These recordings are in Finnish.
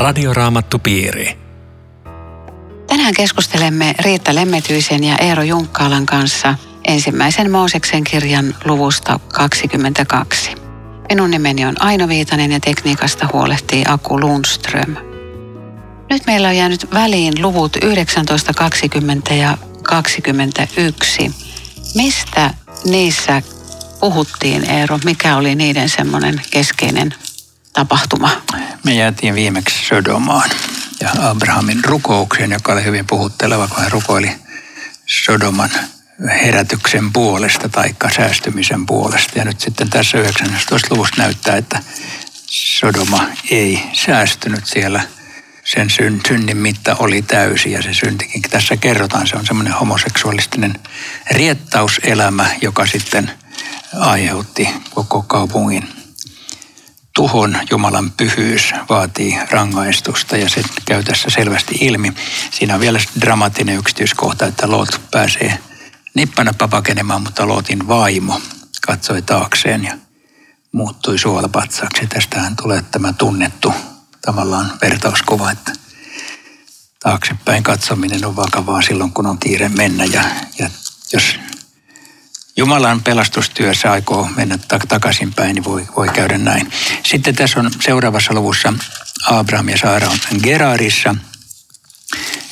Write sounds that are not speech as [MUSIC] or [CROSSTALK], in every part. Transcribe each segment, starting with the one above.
Radioraamattupiiri. Tänään keskustelemme Riitta Lemmetyisen ja Eero Junkkaalan kanssa ensimmäisen Mooseksen kirjan luvusta 22. Minun nimeni on Aino Viitanen ja tekniikasta huolehtii Aku Lundström. Nyt meillä on jäänyt väliin luvut 19, 20 ja 21. Mistä niissä puhuttiin, Eero? Mikä oli niiden semmoinen keskeinen tapahtuma? Me jäätiin viimeksi Sodomaan ja Abrahamin rukoukseen, joka oli hyvin puhutteleva, kun hän rukoili Sodoman herätyksen puolesta tai säästymisen puolesta. Ja nyt sitten tässä 19. luvussa näyttää, että Sodoma ei säästynyt siellä. Sen synnin mitta oli täysi ja se syntikin tässä kerrotaan. Se on semmoinen homoseksuaalistinen riettauselämä, joka sitten aiheutti koko kaupungin tuhon. Jumalan pyhyys vaatii rangaistusta ja se käy tässä selvästi ilmi. Siinä on vielä dramaattinen yksityiskohta, että Lot pääsee nippana papakenemaan, mutta Lootin vaimo katsoi taakseen ja muuttui suolapatsaksi. Tästähän tulee tämä tunnettu tavallaan vertauskuva, että taaksepäin katsominen on vakavaa silloin, kun on kiire mennä. Ja, ja jos Jumalan pelastustyössä aikoo mennä takaisinpäin, niin voi, voi käydä näin. Sitten tässä on seuraavassa luvussa Abraham ja Saara on Gerarissa.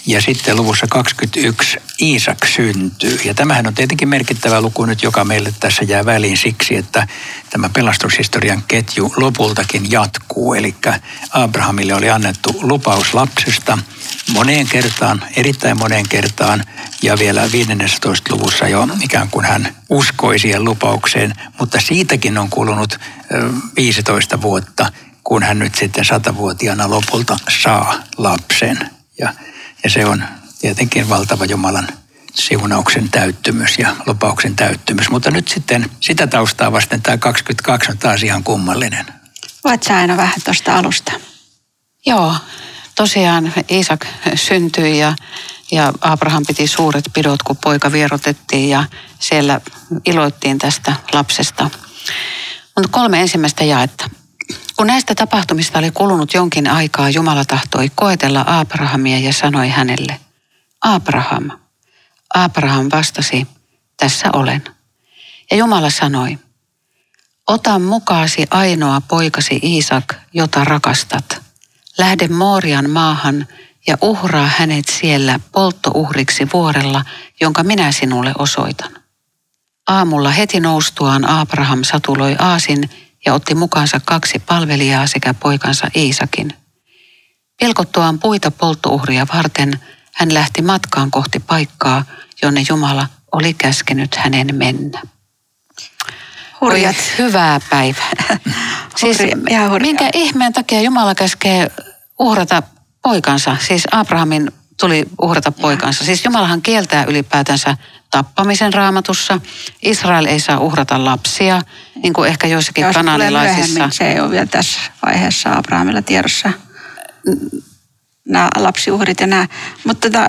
Ja sitten luvussa 21 Iisak syntyy. Ja tämähän on tietenkin merkittävä luku nyt, joka meille tässä jää väliin siksi, että tämä pelastushistorian ketju lopultakin jatkuu. Eli Abrahamille oli annettu lupaus lapsesta moneen kertaan, erittäin moneen kertaan. Ja vielä 15. luvussa jo ikään kuin hän uskoi siihen lupaukseen. Mutta siitäkin on kulunut 15 vuotta, kun hän nyt sitten satavuotiaana lopulta saa lapsen. Ja, ja se on tietenkin valtava Jumalan siunauksen täyttymys ja lupauksen täyttymys. Mutta nyt sitten sitä taustaa vasten tämä 22 on taas ihan kummallinen. Voit sä aina vähän tuosta alusta? Joo, tosiaan Iisak syntyi ja, ja Abraham piti suuret pidot, kun poika vierotettiin ja siellä iloittiin tästä lapsesta. Mutta kolme ensimmäistä jaetta. Kun näistä tapahtumista oli kulunut jonkin aikaa, Jumala tahtoi koetella Abrahamia ja sanoi hänelle, Abraham. Abraham vastasi, tässä olen. Ja Jumala sanoi, ota mukaasi ainoa poikasi Iisak, jota rakastat. Lähde Moorian maahan ja uhraa hänet siellä polttouhriksi vuorella, jonka minä sinulle osoitan. Aamulla heti noustuaan Abraham satuloi aasin ja otti mukaansa kaksi palvelijaa sekä poikansa Iisakin. Pilkottuaan puita polttouhria varten hän lähti matkaan kohti paikkaa, jonne Jumala oli käskenyt hänen mennä. Hurjat. Oi, hyvää päivää. [LAUGHS] siis hurja, minkä ihmeen takia Jumala käskee uhrata poikansa? Siis Abrahamin tuli uhrata poikansa. Siis Jumalahan kieltää ylipäätänsä tappamisen raamatussa. Israel ei saa uhrata lapsia, niin kuin ehkä joissakin Jos kananilaisissa. se ei ole vielä tässä vaiheessa Abrahamilla tiedossa. Nämä lapsiuhrit ja nämä. Mutta tota,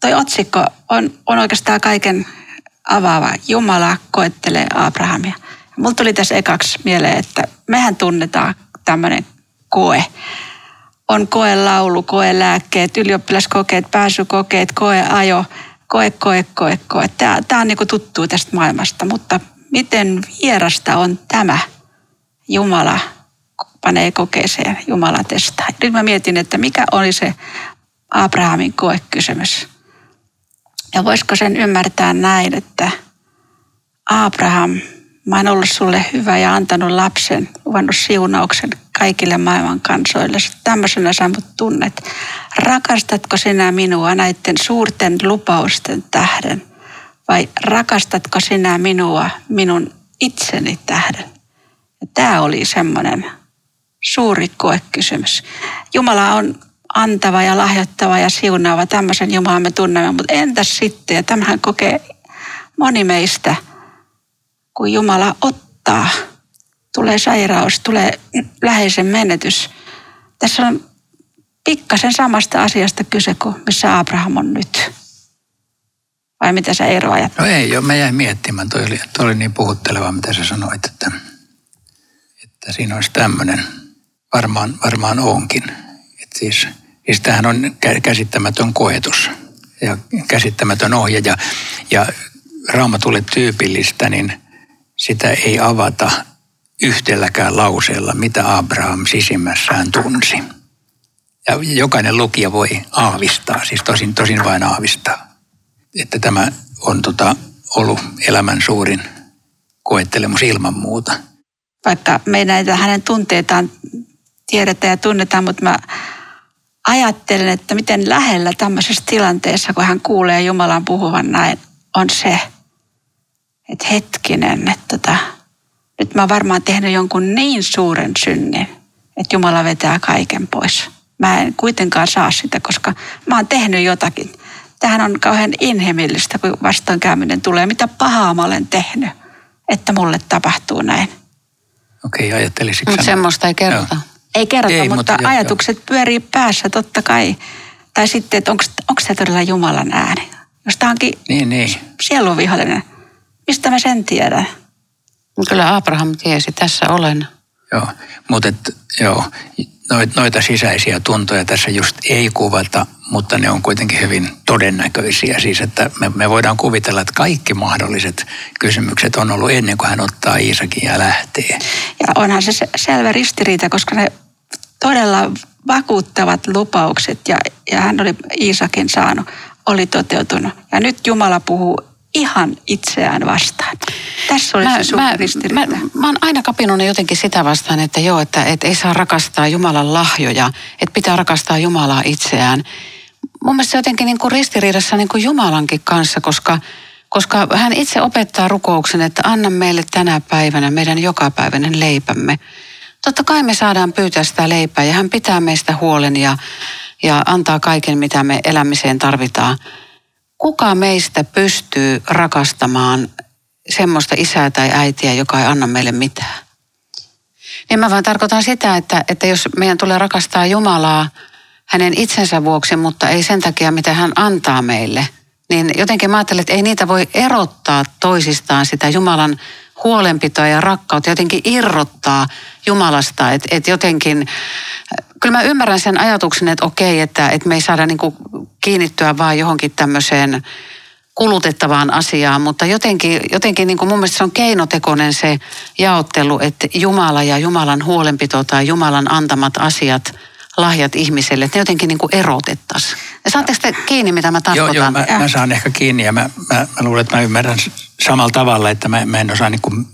toi otsikko on, on oikeastaan kaiken avaava. Jumala koettelee Abrahamia. Mulla tuli tässä ekaksi mieleen, että mehän tunnetaan tämmöinen koe on koelaulu, koelääkkeet, ylioppilaskokeet, pääsykokeet, koeajo, koe, koe, koe, koe. Tämä, tämä on niin tuttu tästä maailmasta, mutta miten vierasta on tämä Jumala panee kokeeseen, Jumala testaa. Nyt mä mietin, että mikä oli se Abrahamin koekysymys. Ja voisiko sen ymmärtää näin, että Abraham – Mä oon ollut sulle hyvä ja antanut lapsen, luvannut siunauksen kaikille maailman kansoille. Tämmöisenä sä mut tunnet. Rakastatko sinä minua näiden suurten lupausten tähden? Vai rakastatko sinä minua minun itseni tähden? Tämä oli semmoinen suuri koekysymys. Jumala on antava ja lahjoittava ja siunaava. Tämmöisen Jumalan me tunnemme. Mutta entäs sitten, ja tämähän kokee moni meistä – kun Jumala ottaa, tulee sairaus, tulee läheisen menetys. Tässä on pikkasen samasta asiasta kyse kuin missä Abraham on nyt. Vai mitä sä Eero ajattelet? No ei, jo, mä jäin miettimään. Toi oli, toi oli niin puhutteleva, mitä sä sanoit, että, että siinä olisi tämmöinen. Varmaan, varmaan onkin. Että Siis, siis tämähän on käsittämätön koetus ja käsittämätön ohje. Ja, ja raamatulle tyypillistä, niin sitä ei avata yhdelläkään lauseella, mitä Abraham sisimmässään tunsi. Ja jokainen lukija voi aavistaa, siis tosin, tosin vain aavistaa, että tämä on tota, ollut elämän suurin koettelemus ilman muuta. Vaikka me näitä hänen tunteitaan tiedetä ja tunnetaan, mutta mä ajattelen, että miten lähellä tämmöisessä tilanteessa, kun hän kuulee Jumalan puhuvan näin, on se, että hetkinen, että tota, nyt mä oon varmaan tehnyt jonkun niin suuren synnin, että Jumala vetää kaiken pois. Mä en kuitenkaan saa sitä, koska mä oon tehnyt jotakin. Tähän on kauhean inhimillistä, kun vastoinkäyminen tulee. Mitä pahaa mä olen tehnyt, että mulle tapahtuu näin. Okei, okay, ajattelisitko Mutta semmoista ei kerrota. Joo. Ei kerrota, ei, mutta, mutta ajatukset jo. pyörii päässä totta kai. Tai sitten, että onko se todella Jumalan ääni. Jos tämä onkin niin, niin. sieluvihollinen, mistä mä sen tiedän? Kyllä Abraham tiesi, tässä olen. Joo, mutta et, joo, noita sisäisiä tuntoja tässä just ei kuvata, mutta ne on kuitenkin hyvin todennäköisiä. Siis että me, me voidaan kuvitella, että kaikki mahdolliset kysymykset on ollut ennen kuin hän ottaa Iisakin ja lähtee. Ja onhan se selvä ristiriita, koska ne todella vakuuttavat lupaukset ja, ja hän oli Iisakin saanut, oli toteutunut. Ja nyt Jumala puhuu ihan itseään vastaan. Tässä oli mä, se suuri mä, ristiriita. Mä, mä oon aina kapinut jotenkin sitä vastaan, että joo, että et ei saa rakastaa Jumalan lahjoja, että pitää rakastaa Jumalaa itseään. Mun mielestä se jotenkin niin kuin ristiriidassa niin kuin Jumalankin kanssa, koska, koska hän itse opettaa rukouksen, että anna meille tänä päivänä meidän jokapäiväinen leipämme. Totta kai me saadaan pyytää sitä leipää ja hän pitää meistä huolen ja, ja antaa kaiken, mitä me elämiseen tarvitaan – kuka meistä pystyy rakastamaan semmoista isää tai äitiä, joka ei anna meille mitään? Niin mä vaan tarkoitan sitä, että, että jos meidän tulee rakastaa Jumalaa hänen itsensä vuoksi, mutta ei sen takia, mitä hän antaa meille, niin jotenkin mä ajattelen, että ei niitä voi erottaa toisistaan sitä Jumalan huolenpitoa ja rakkautta, jotenkin irrottaa Jumalasta, että, että jotenkin kyllä mä ymmärrän sen ajatuksen, että okei, että, että me ei saada niin kuin kiinnittyä vaan johonkin tämmöiseen kulutettavaan asiaan, mutta jotenkin, jotenkin niin kuin mun mielestä se on keinotekoinen se jaottelu, että Jumala ja Jumalan huolenpito tai Jumalan antamat asiat, lahjat ihmiselle, että ne jotenkin niin erotettaisiin. Saatteko te kiinni, mitä mä tarkoitan? Joo, joo mä, mä saan ehkä kiinni ja mä, mä, mä luulen, että mä ymmärrän samalla tavalla, että mä, mä en osaa niin kuin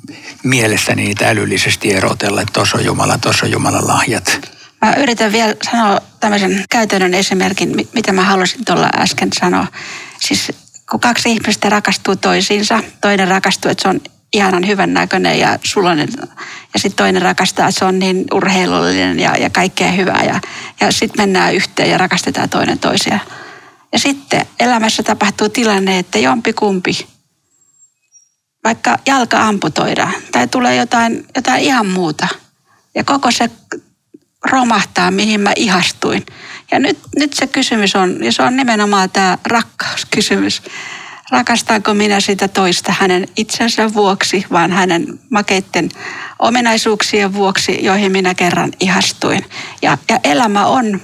mielestäni niitä älyllisesti erotella, että tuossa on Jumala, tuossa on Jumalan lahjat. Mä yritän vielä sanoa tämmöisen käytännön esimerkin, mitä mä halusin tuolla äsken sanoa. Siis kun kaksi ihmistä rakastuu toisiinsa, toinen rakastuu, että se on ihanan hyvän näköinen ja sulonen. Ja sitten toinen rakastaa, että se on niin urheilullinen ja, ja kaikkea hyvää. Ja, ja sitten mennään yhteen ja rakastetaan toinen toisia. Ja sitten elämässä tapahtuu tilanne, että jompi kumpi, vaikka jalka amputoidaan tai tulee jotain, jotain ihan muuta. Ja koko se romahtaa, mihin mä ihastuin. Ja nyt, nyt se kysymys on, ja se on nimenomaan tämä rakkauskysymys. Rakastaanko minä sitä toista hänen itsensä vuoksi, vaan hänen makeitten ominaisuuksien vuoksi, joihin minä kerran ihastuin. Ja, ja elämä on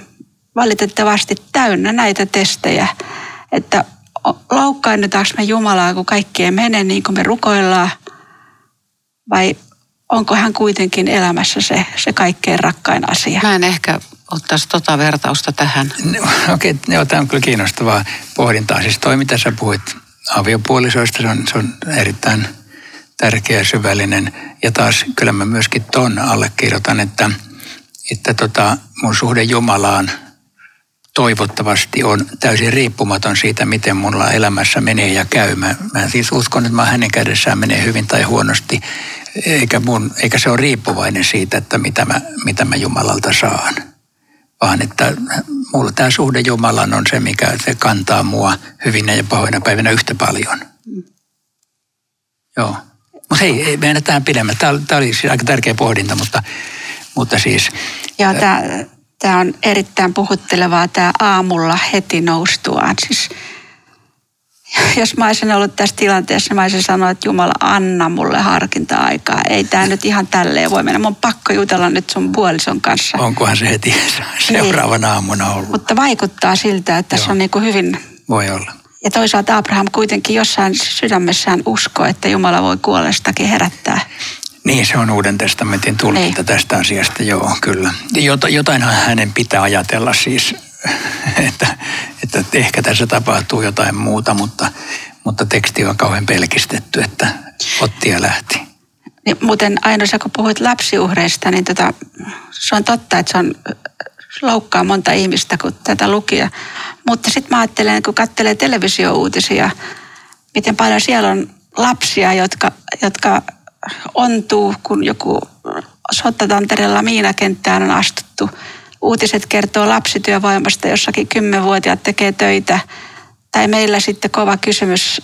valitettavasti täynnä näitä testejä, että loukkaannutaanko me Jumalaa, kun kaikki ei mene niin kuin me rukoillaan, vai onko hän kuitenkin elämässä se, se kaikkein rakkain asia. Mä en ehkä ottaisi tota vertausta tähän. No, Okei, okay, joo, tämä on kyllä kiinnostavaa pohdintaa. Siis toi, mitä sä puhuit aviopuolisoista, se on, se on erittäin tärkeä ja syvällinen. Ja taas kyllä mä myöskin ton allekirjoitan, että, että tota, mun suhde Jumalaan toivottavasti on täysin riippumaton siitä, miten mulla elämässä menee ja käy. Mä, mä siis uskon, että mä hänen kädessään menee hyvin tai huonosti eikä, mun, eikä se ole riippuvainen siitä, että mitä mä, mitä mä Jumalalta saan. Vaan että mulla tämä suhde Jumalan on se, mikä se kantaa mua hyvinä ja pahoina päivinä yhtä paljon. Joo. Mutta hei, ei mennä tähän pidemmän. Tämä oli siis aika tärkeä pohdinta, mutta, mutta siis... Joo, tämä, tämä on erittäin puhuttelevaa tämä aamulla heti noustuaan. Siis jos mä olisin ollut tässä tilanteessa, mä olisin sanonut, että Jumala, anna mulle harkinta-aikaa. Ei tämä nyt ihan tälleen voi mennä. Mun on pakko jutella nyt sun puolison kanssa. Onkohan se heti [LAUGHS] seuraavana aamuna ollut? Mutta vaikuttaa siltä, että tässä on niin kuin hyvin... Voi olla. Ja toisaalta Abraham kuitenkin jossain sydämessään uskoo, että Jumala voi kuolestakin herättää. Niin, se on Uuden testamentin tulkinta niin. tästä asiasta, joo, kyllä. Jotainhan hänen pitää ajatella siis [LAUGHS] että, että ehkä tässä tapahtuu jotain muuta, mutta, mutta teksti on kauhean pelkistetty, että otti ja lähti. Niin, muuten Aino, kun puhuit lapsiuhreista, niin tota, se on totta, että se on loukkaa monta ihmistä, kun tätä lukia. Mutta sitten mä ajattelen, kun katselee televisiouutisia, miten paljon siellä on lapsia, jotka, jotka ontuu, kun joku sottatantereella miinakenttään on astuttu – uutiset kertoo lapsityövoimasta, jossakin kymmenvuotiaat tekee töitä. Tai meillä sitten kova kysymys,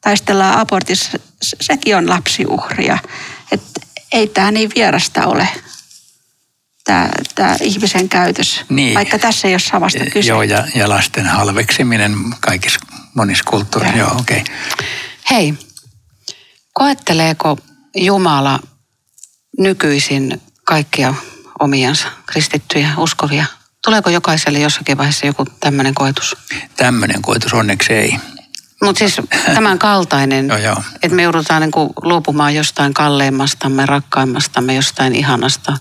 taistellaan abortissa, sekin on lapsiuhria. Et ei tämä niin vierasta ole, tämä, tämä ihmisen käytös, niin. vaikka tässä ei ole samasta kyse. Joo, ja, ja lasten halveksiminen kaikissa monissa kulttuureissa, joo, okei. Okay. Hei, koetteleeko Jumala nykyisin kaikkia omiansa, kristittyjä, uskovia? Tuleeko jokaiselle jossakin vaiheessa joku tämmöinen koetus? Tämmöinen koetus onneksi ei. Mutta siis tämän kaltainen, [LAUGHS] no että me joudutaan niin luopumaan jostain kalleimmastamme, rakkaimmastamme, jostain ihanasta.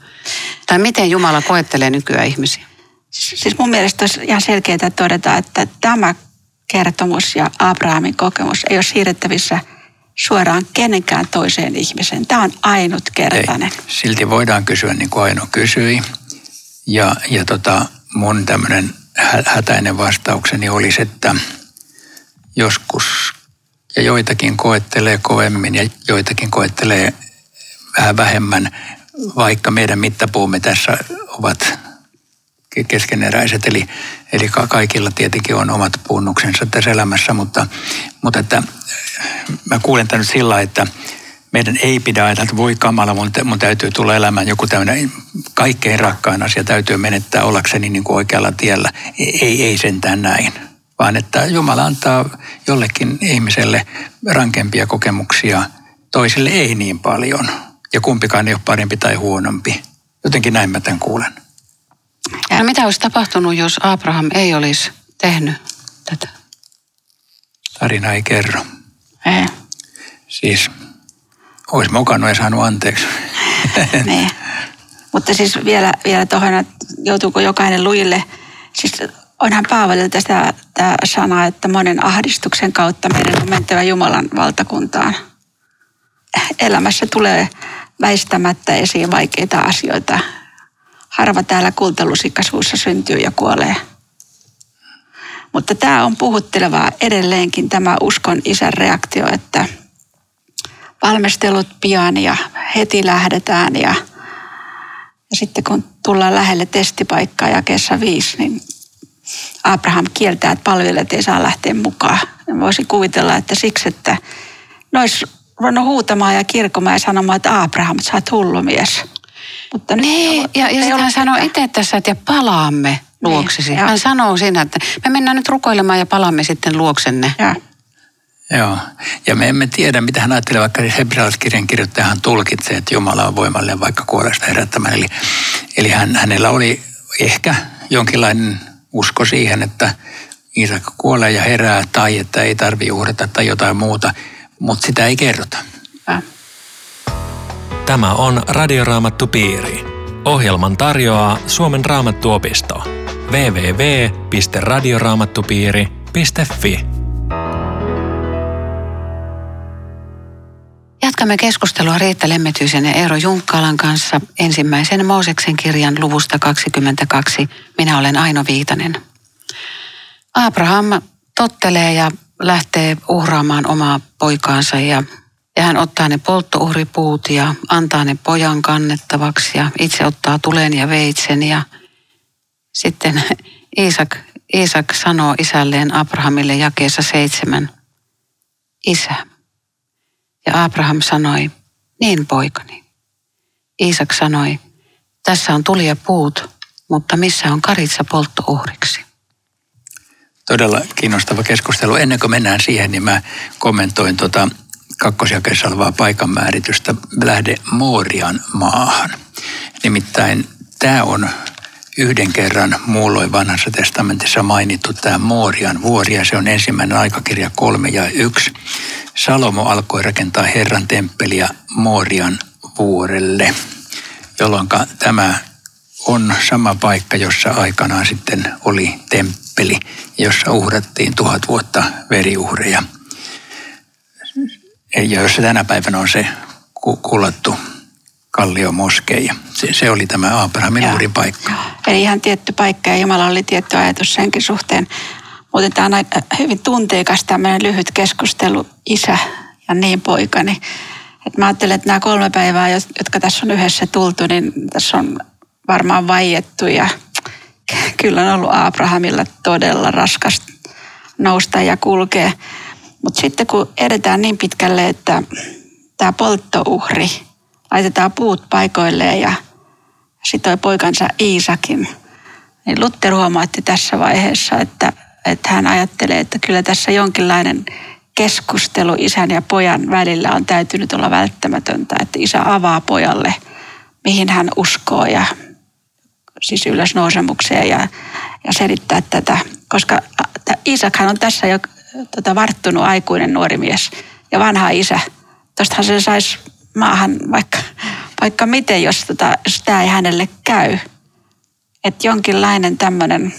Tai miten Jumala koettelee nykyään ihmisiä? Siis mun mielestä olisi ihan selkeää todeta, että tämä kertomus ja Abrahamin kokemus ei ole siirrettävissä – suoraan kenenkään toiseen ihmiseen. Tämä on ainutkertainen. Ei. Silti voidaan kysyä niin kuin Aino kysyi. Ja, ja tota, mun tämmöinen hätäinen vastaukseni olisi, että joskus ja joitakin koettelee kovemmin ja joitakin koettelee vähän vähemmän, vaikka meidän mittapuumme tässä ovat keskeneräiset. Eli, eli kaikilla tietenkin on omat punnuksensa tässä elämässä, mutta, mutta että mä kuulen tämän sillä että meidän ei pidä ajatella, että voi kamala, mun, mun täytyy tulla elämään joku tämmöinen kaikkein rakkain asia, täytyy menettää ollakseni niin kuin oikealla tiellä. Ei, ei sentään näin, vaan että Jumala antaa jollekin ihmiselle rankempia kokemuksia, toisille ei niin paljon. Ja kumpikaan ei ole parempi tai huonompi. Jotenkin näin mä tämän kuulen. Ja mitä olisi tapahtunut, jos Abraham ei olisi tehnyt tätä? Tarina ei kerro. Ei. Siis olisi mokannut ja saanut anteeksi. [LAUGHS] niin. Mutta siis vielä, vielä tuohon, että joutuuko jokainen lujille. Siis onhan Paavalilta sitä tämä sana, että monen ahdistuksen kautta meidän on mentävä Jumalan valtakuntaan. Elämässä tulee väistämättä esiin vaikeita asioita. Harva täällä kultalusikasuussa syntyy ja kuolee. Mutta tämä on puhuttelevaa edelleenkin tämä uskon isän reaktio, että valmistelut pian ja heti lähdetään ja, ja sitten kun tullaan lähelle testipaikkaa ja kesä viisi, niin Abraham kieltää, että palvelijat ei saa lähteä mukaan. Voisi kuvitella, että siksi, että ne olisi ruvennut huutamaan ja kirkomaan ja sanomaan, että Abraham, sä oot hullu mies. Mutta niin, ja, ja sitten hän sanoi itse tässä, että ja palaamme luoksesi. Niin, Hän sanoo siinä, että me mennään nyt rukoilemaan ja palaamme sitten luoksenne. Ja. Joo, ja me emme tiedä, mitä hän ajattelee, vaikka hebrealaiskirjan kirjoittajahan tulkitsee, että Jumala on voimallinen vaikka kuolesta herättämään. Eli, eli hän, hänellä oli ehkä jonkinlainen usko siihen, että Iisak kuolee ja herää tai että ei tarvitse uhrata tai jotain muuta, mutta sitä ei kerrota. Tämä on Radioraamattu Piiri. Ohjelman tarjoaa Suomen Raamattuopisto www.radioraamattupiiri.fi. Jatkamme keskustelua Riitta Lemmetyisen ja Eero Junkkalan kanssa ensimmäisen Mooseksen kirjan luvusta 22. Minä olen Aino Viitanen. Abraham tottelee ja lähtee uhraamaan omaa poikaansa ja, ja hän ottaa ne polttouhripuut ja antaa ne pojan kannettavaksi ja itse ottaa tulen ja veitsen ja – sitten [LAUGHS] Iisak, Iisak sanoo isälleen Abrahamille jakeessa seitsemän, Isä. Ja Abraham sanoi, niin poikani. Iisak sanoi, tässä on tuli ja puut, mutta missä on karitsa polttouhriksi? todella kiinnostava keskustelu. Ennen kuin mennään siihen, niin mä kommentoin tuota kakkosjakeessa olevaa paikanmääritystä lähde Moorian maahan. Nimittäin tämä on yhden kerran muulloin vanhassa testamentissa mainittu tämä Moorian vuori ja se on ensimmäinen aikakirja kolme ja yksi. Salomo alkoi rakentaa Herran temppeliä Moorian vuorelle, jolloin tämä on sama paikka, jossa aikanaan sitten oli temppeli, jossa uhrattiin tuhat vuotta veriuhreja. Ja jossa tänä päivänä on se kullattu Kallio moskeija. Se, se oli tämä Abrahamin uhrin paikka. Eli ihan tietty paikka ja Jumala oli tietty ajatus senkin suhteen. Mutta tämä on aika hyvin tunteikas tämmöinen lyhyt keskustelu isä ja niin poikani. Et mä ajattelen, että nämä kolme päivää, jotka tässä on yhdessä tultu, niin tässä on varmaan vaiettu ja [LAUGHS] kyllä on ollut Abrahamilla todella raskas nousta ja kulkea. Mutta sitten kun edetään niin pitkälle, että tämä polttouhri, laitetaan puut paikoilleen ja sitoi poikansa Iisakin, niin Luther huomaatti tässä vaiheessa, että, että hän ajattelee, että kyllä tässä jonkinlainen keskustelu isän ja pojan välillä on täytynyt olla välttämätöntä, että isä avaa pojalle, mihin hän uskoo ja siis ylösnousemukseen ja, ja selittää tätä. Koska Iisakhan on tässä jo tota, varttunut aikuinen nuori mies ja vanha isä. Tuostahan se saisi maahan vaikka, vaikka miten, jos, tota, tämä ei hänelle käy. Että jonkinlainen tämmöinen,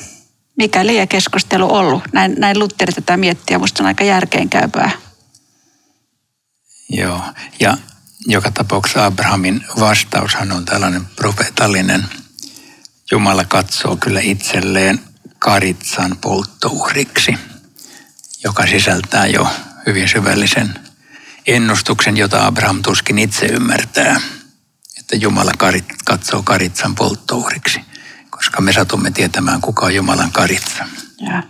mikä liian keskustelu ollut. Näin, näin Luther tätä miettiä, musta on aika järkeenkäypää. Joo, ja joka tapauksessa Abrahamin vastaushan on tällainen profeetallinen – Jumala katsoo kyllä itselleen karitsan polttouhriksi, joka sisältää jo hyvin syvällisen ennustuksen, jota Abraham tuskin itse ymmärtää, että Jumala katsoo karitsan polttouhriksi, koska me satumme tietämään, kuka on Jumalan karitsa. Ja.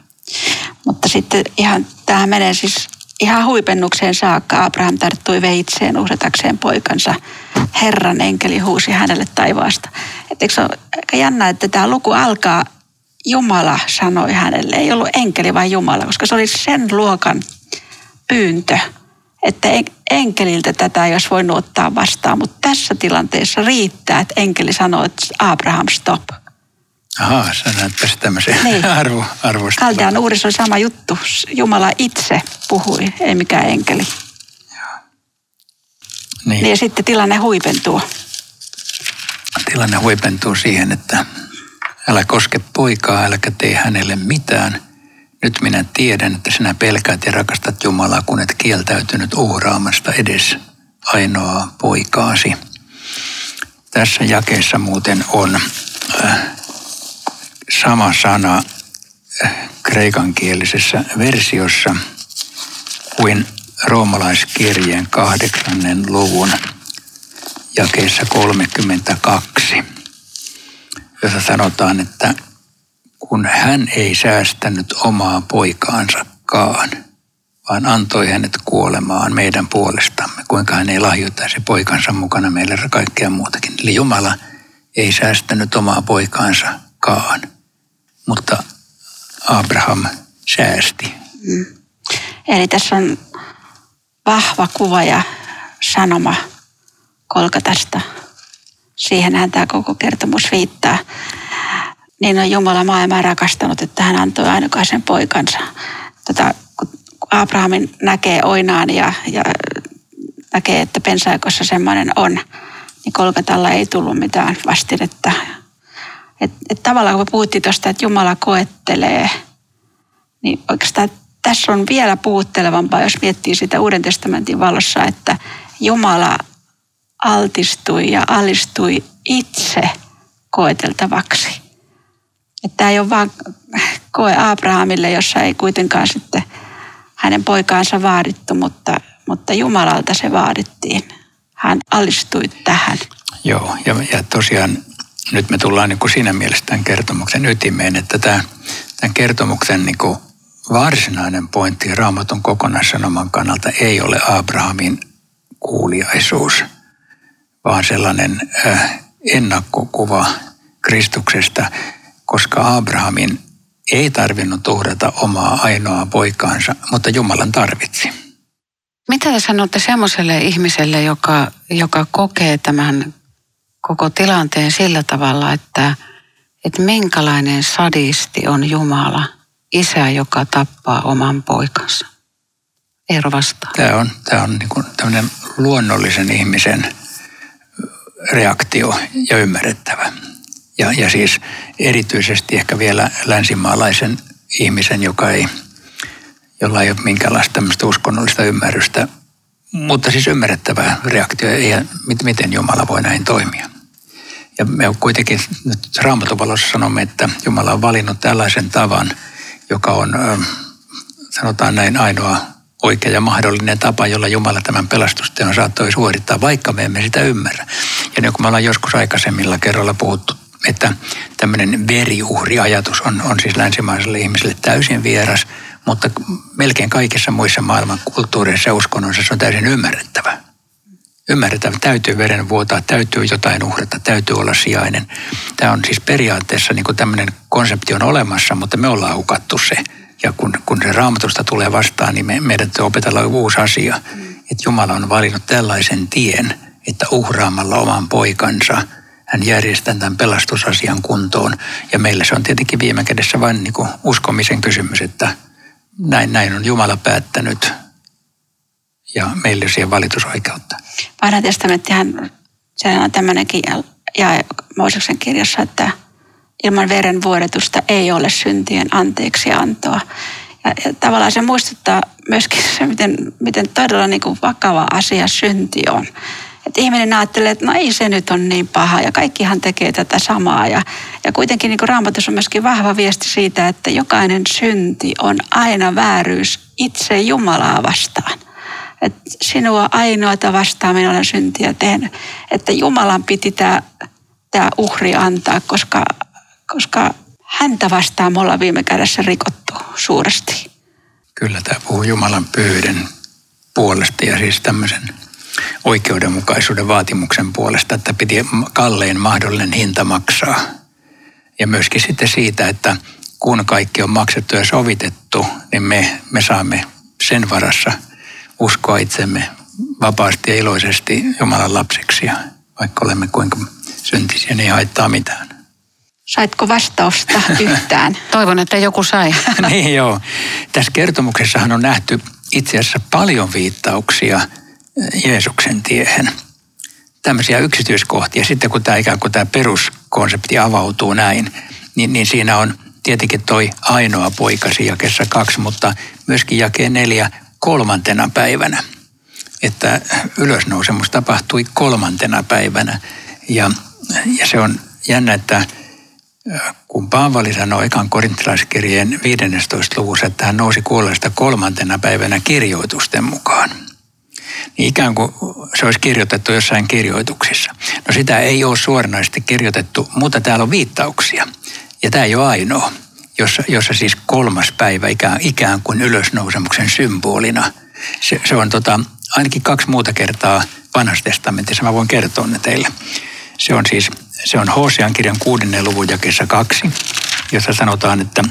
Mutta sitten ihan, tähän menee siis ihan huipennukseen saakka. Abraham tarttui veitseen uhratakseen poikansa. Herran enkeli huusi hänelle taivaasta. Et eikö se ole aika jännä, että tämä luku alkaa Jumala sanoi hänelle. Ei ollut enkeli, vaan Jumala, koska se oli sen luokan pyyntö, että enkeliltä tätä ei olisi voinut ottaa vastaan. Mutta tässä tilanteessa riittää, että enkeli sanoo, että Abraham stop. Ahaa, sä näet tässä tämmöisen niin. [LAUGHS] arvo, arvosta. Kaldean uudessa on sama juttu. Jumala itse puhui, ei mikään enkeli. Joo. Niin. niin. Ja sitten tilanne huipentuu tilanne huipentuu siihen, että älä koske poikaa, äläkä tee hänelle mitään. Nyt minä tiedän, että sinä pelkäät ja rakastat Jumalaa, kun et kieltäytynyt uhraamasta edes ainoaa poikaasi. Tässä jakeessa muuten on äh, sama sana äh, kreikankielisessä versiossa kuin roomalaiskirjeen kahdeksannen luvun jakeessa 32, jossa sanotaan, että kun hän ei säästänyt omaa poikaansakaan, vaan antoi hänet kuolemaan meidän puolestamme, kuinka hän ei lahjoittaisi poikansa mukana meille kaikkea muutakin. Eli Jumala ei säästänyt omaa poikaansakaan, mutta Abraham säästi. Mm. Eli tässä on vahva kuva ja sanoma Kolkatasta. Siihenhän tämä koko kertomus viittaa. Niin on Jumala maailmaa rakastanut, että hän antoi ainokaisen poikansa. Tota, kun Abrahamin näkee oinaan ja, ja näkee, että pensaikossa semmoinen on, niin Kolkatalla ei tullut mitään vastinetta. Et, et tavallaan kun puhuttiin tuosta, että Jumala koettelee, niin oikeastaan tässä on vielä puhuttelevampaa, jos miettii sitä Uuden testamentin valossa, että Jumala altistui ja alistui itse koeteltavaksi. Tämä ei ole vain koe Abrahamille, jossa ei kuitenkaan sitten hänen poikaansa vaadittu, mutta, mutta Jumalalta se vaadittiin. Hän alistui tähän. Joo, ja, ja tosiaan nyt me tullaan niin kuin siinä mielessä tämän kertomuksen ytimeen, että tämä, tämän kertomuksen niin kuin varsinainen pointti raamatun kokonaissanoman kannalta ei ole Abrahamin kuuliaisuus – vaan sellainen ennakkokuva Kristuksesta, koska Abrahamin ei tarvinnut uhrata omaa ainoaa poikaansa, mutta Jumalan tarvitsi. Mitä te sanotte semmoiselle ihmiselle, joka, joka kokee tämän koko tilanteen sillä tavalla, että, että minkälainen sadisti on Jumala, isä, joka tappaa oman poikansa? Eero vastaa. Tämä on, tämä on niin tämmöinen luonnollisen ihmisen reaktio ja ymmärrettävä. Ja, ja siis erityisesti ehkä vielä länsimaalaisen ihmisen, joka ei, jolla ei ole minkäänlaista uskonnollista ymmärrystä, mutta siis ymmärrettävää reaktio, ja miten Jumala voi näin toimia. Ja me kuitenkin nyt raamatuvalossa sanomme, että Jumala on valinnut tällaisen tavan, joka on, sanotaan näin, ainoa oikea ja mahdollinen tapa, jolla Jumala tämän pelastusteon saattoi suorittaa, vaikka me emme sitä ymmärrä. Ja niin kuin me ollaan joskus aikaisemmilla kerralla puhuttu, että tämmöinen veriuhriajatus on, on siis länsimaiselle ihmiselle täysin vieras, mutta melkein kaikissa muissa maailman kulttuureissa ja uskonnoissa se on täysin ymmärrettävä. Ymmärrettävä, täytyy veren vuotaa, täytyy jotain uhrata, täytyy olla sijainen. Tämä on siis periaatteessa niin kuin tämmöinen konsepti on olemassa, mutta me ollaan hukattu se. Ja kun, kun se raamatusta tulee vastaan, niin me, meidän täytyy opetella uusi asia. Että Jumala on valinnut tällaisen tien, että uhraamalla oman poikansa – hän järjestää tämän pelastusasian kuntoon. Ja meille se on tietenkin viime kädessä vain niin kuin uskomisen kysymys, että näin, näin on Jumala päättänyt ja meillä on siihen valitusoikeutta. Vanha testamenttihan, se on tämmöinenkin ja Mooseksen kirjassa, että ilman veren vuodetusta ei ole syntien anteeksi antoa. Ja, ja tavallaan se muistuttaa myöskin se, miten, miten todella niin kuin vakava asia synti on. Että ihminen ajattelee, että no ei se nyt on niin paha ja kaikkihan tekee tätä samaa. Ja, ja kuitenkin niin raamatussa on myöskin vahva viesti siitä, että jokainen synti on aina vääryys itse Jumalaa vastaan. Että sinua ainoata vastaan minä olen syntiä tehnyt. Että Jumalan piti tämä uhri antaa, koska, koska häntä vastaan me ollaan viime kädessä rikottu suuresti. Kyllä tämä puhuu Jumalan pyyden puolesta ja siis tämmöisen oikeudenmukaisuuden vaatimuksen puolesta, että piti kallein mahdollinen hinta maksaa. Ja myöskin sitten siitä, että kun kaikki on maksettu ja sovitettu, niin me, me saamme sen varassa uskoa itsemme vapaasti ja iloisesti Jumalan lapsiksi. Ja vaikka olemme kuinka syntisiä, niin ei haittaa mitään. Saitko vastausta [LAUGHS] yhtään? Toivon, että joku sai. [LAUGHS] niin joo. Tässä kertomuksessahan on nähty itse asiassa paljon viittauksia – Jeesuksen tiehen. Tämmöisiä yksityiskohtia. Sitten kun tämä ikään kuin tämä peruskonsepti avautuu näin, niin, niin siinä on tietenkin toi ainoa poikasi jakessa kaksi, mutta myöskin jakeen neljä kolmantena päivänä. Että ylösnousemus tapahtui kolmantena päivänä. Ja, ja se on jännä, että kun Paavali sanoi ekan korintilaiskirjeen 15. luvussa, että hän nousi kuolleesta kolmantena päivänä kirjoitusten mukaan – niin ikään kuin se olisi kirjoitettu jossain kirjoituksissa. No sitä ei ole suoranaisesti kirjoitettu, mutta täällä on viittauksia. Ja tämä ei ole ainoa, jossa, jossa siis kolmas päivä ikään, ikään kuin ylösnousemuksen symbolina. Se, se on tota, ainakin kaksi muuta kertaa vanhassa testamentissa, mä voin kertoa ne teille. Se on siis, se on Hosean kirjan kuudennen luvun jakessa kaksi, jossa sanotaan, että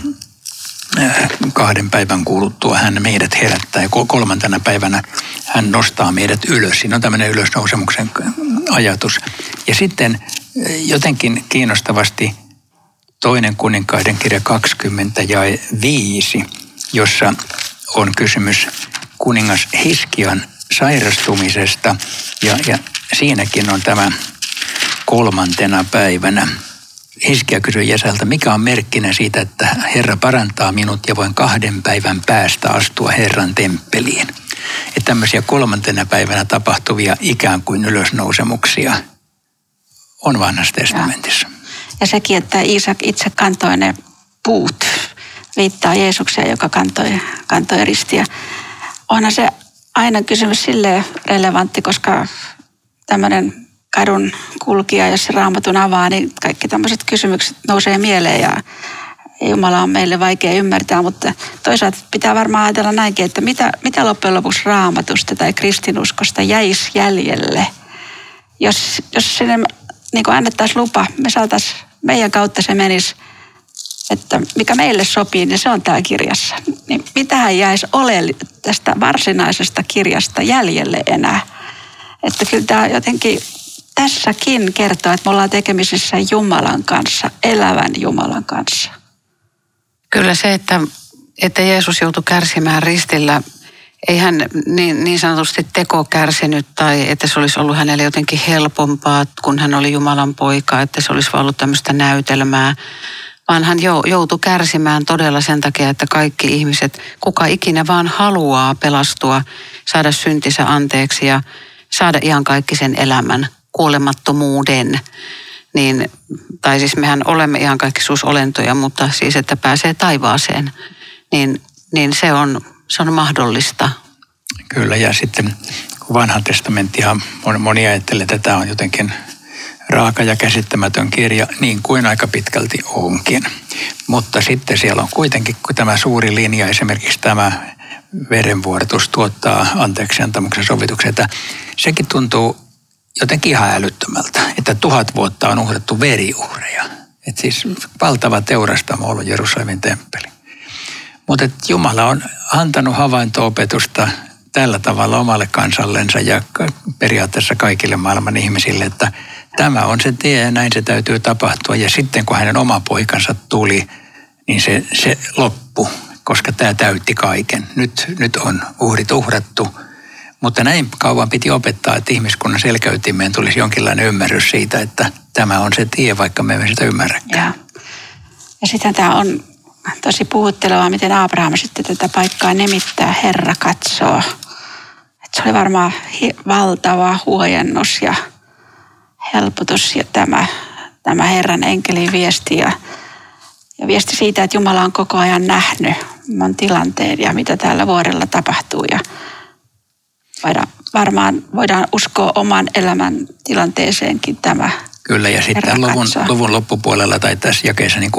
kahden päivän kuluttua hän meidät herättää ja kolmantena päivänä hän nostaa meidät ylös. Siinä on tämmöinen ylösnousemuksen ajatus. Ja sitten jotenkin kiinnostavasti toinen kuninkaiden kirja 20 ja 5, jossa on kysymys kuningas Hiskian sairastumisesta ja, ja siinäkin on tämä kolmantena päivänä Hiskia kysyi Jesalta, mikä on merkkinä siitä, että Herra parantaa minut ja voin kahden päivän päästä astua Herran temppeliin. Että tämmöisiä kolmantena päivänä tapahtuvia ikään kuin ylösnousemuksia on vanhassa testamentissa. Ja, ja sekin, että Iisak itse kantoi ne puut, viittaa Jeesukseen, joka kantoi, kantoi ristiä. Onhan se aina kysymys sille relevantti, koska tämmöinen kadun kulkija, jos raamatun avaa, niin kaikki tämmöiset kysymykset nousee mieleen ja Jumala on meille vaikea ymmärtää, mutta toisaalta pitää varmaan ajatella näinkin, että mitä, mitä loppujen lopuksi raamatusta tai kristinuskosta jäisi jäljelle, jos, jos sinne niin annettaisiin lupa, me saataisiin, meidän kautta se menisi että mikä meille sopii, niin se on täällä kirjassa. Niin mitähän jäisi ole tästä varsinaisesta kirjasta jäljelle enää? Että kyllä tämä jotenkin tässäkin kertoo, että me ollaan tekemisissä Jumalan kanssa, elävän Jumalan kanssa. Kyllä se, että, että Jeesus joutui kärsimään ristillä, ei hän niin, niin sanotusti teko kärsinyt tai että se olisi ollut hänelle jotenkin helpompaa, kun hän oli Jumalan poika, että se olisi ollut tämmöistä näytelmää, vaan hän joutui kärsimään todella sen takia, että kaikki ihmiset, kuka ikinä vaan haluaa pelastua, saada syntinsä anteeksi ja saada ihan kaikki sen elämän, kuolemattomuuden, niin, tai siis mehän olemme ihan kaikki suusolentoja, mutta siis että pääsee taivaaseen, niin, niin se, on, se on mahdollista. Kyllä, ja sitten kun vanha testamenttihan moni ajattelee, että tämä on jotenkin raaka ja käsittämätön kirja, niin kuin aika pitkälti onkin. Mutta sitten siellä on kuitenkin tämä suuri linja, esimerkiksi tämä verenvuorotus tuottaa anteeksi antamuksen sovituksen, että sekin tuntuu jotenkin ihan älyttömältä, että tuhat vuotta on uhrattu veriuhreja. Että siis valtava teurastamo ollut Jerusalemin temppeli. Mutta Jumala on antanut havainto-opetusta tällä tavalla omalle kansallensa ja periaatteessa kaikille maailman ihmisille, että tämä on se tie ja näin se täytyy tapahtua. Ja sitten kun hänen oma poikansa tuli, niin se, se loppu, koska tämä täytti kaiken. Nyt, nyt on uhrit uhrattu mutta näin kauan piti opettaa, että ihmiskunnan selkäytimeen tulisi jonkinlainen ymmärrys siitä, että tämä on se tie, vaikka me emme sitä ymmärräkään. Ja, ja sitten tämä on tosi puhuttelevaa, miten Abraham sitten tätä paikkaa nimittää Herra katsoo. Et se oli varmaan valtava huojennus ja helpotus ja tämä, tämä Herran enkelin viesti ja, ja viesti siitä, että Jumala on koko ajan nähnyt mon tilanteen ja mitä täällä vuorella tapahtuu ja voidaan, varmaan voidaan uskoa oman elämän tilanteeseenkin tämä. Kyllä, ja sitten luvun, luvun loppupuolella tai tässä jakeessa niin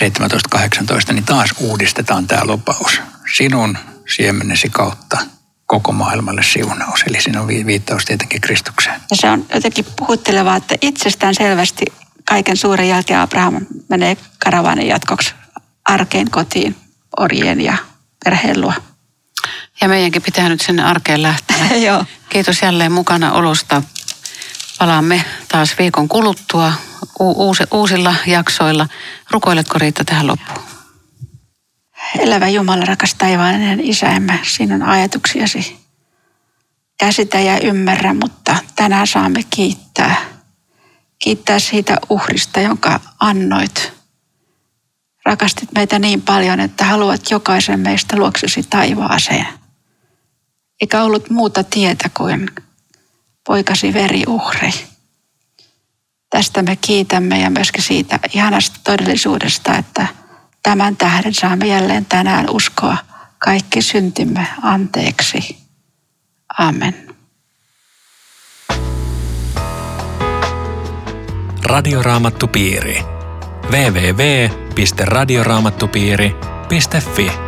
17-18, niin taas uudistetaan tämä lupaus. Sinun siemenesi kautta koko maailmalle siunaus. Eli siinä on viittaus tietenkin Kristukseen. Ja se on jotenkin puhuttelevaa, että itsestään selvästi kaiken suuren jälkeen Abraham menee karavanin jatkoksi arkeen kotiin orjien ja perheen luo. Ja meidänkin pitää nyt sinne arkeen lähteä. [LAUGHS] Joo. Kiitos jälleen mukana olosta. Palaamme taas viikon kuluttua uusi, uusilla jaksoilla. Rukoiletko Riitta tähän loppuun? Elävä Jumala, rakas taivaallinen isämme, sinun ajatuksiasi käsitä ja ymmärrä, mutta tänään saamme kiittää. Kiittää siitä uhrista, jonka annoit. Rakastit meitä niin paljon, että haluat jokaisen meistä luoksesi taivaaseen eikä ollut muuta tietä kuin poikasi veriuhri. Tästä me kiitämme ja myöskin siitä ihanasta todellisuudesta, että tämän tähden saamme jälleen tänään uskoa kaikki syntimme anteeksi. Amen. Radioraamattupiiri. www.radioraamattupiiri.fi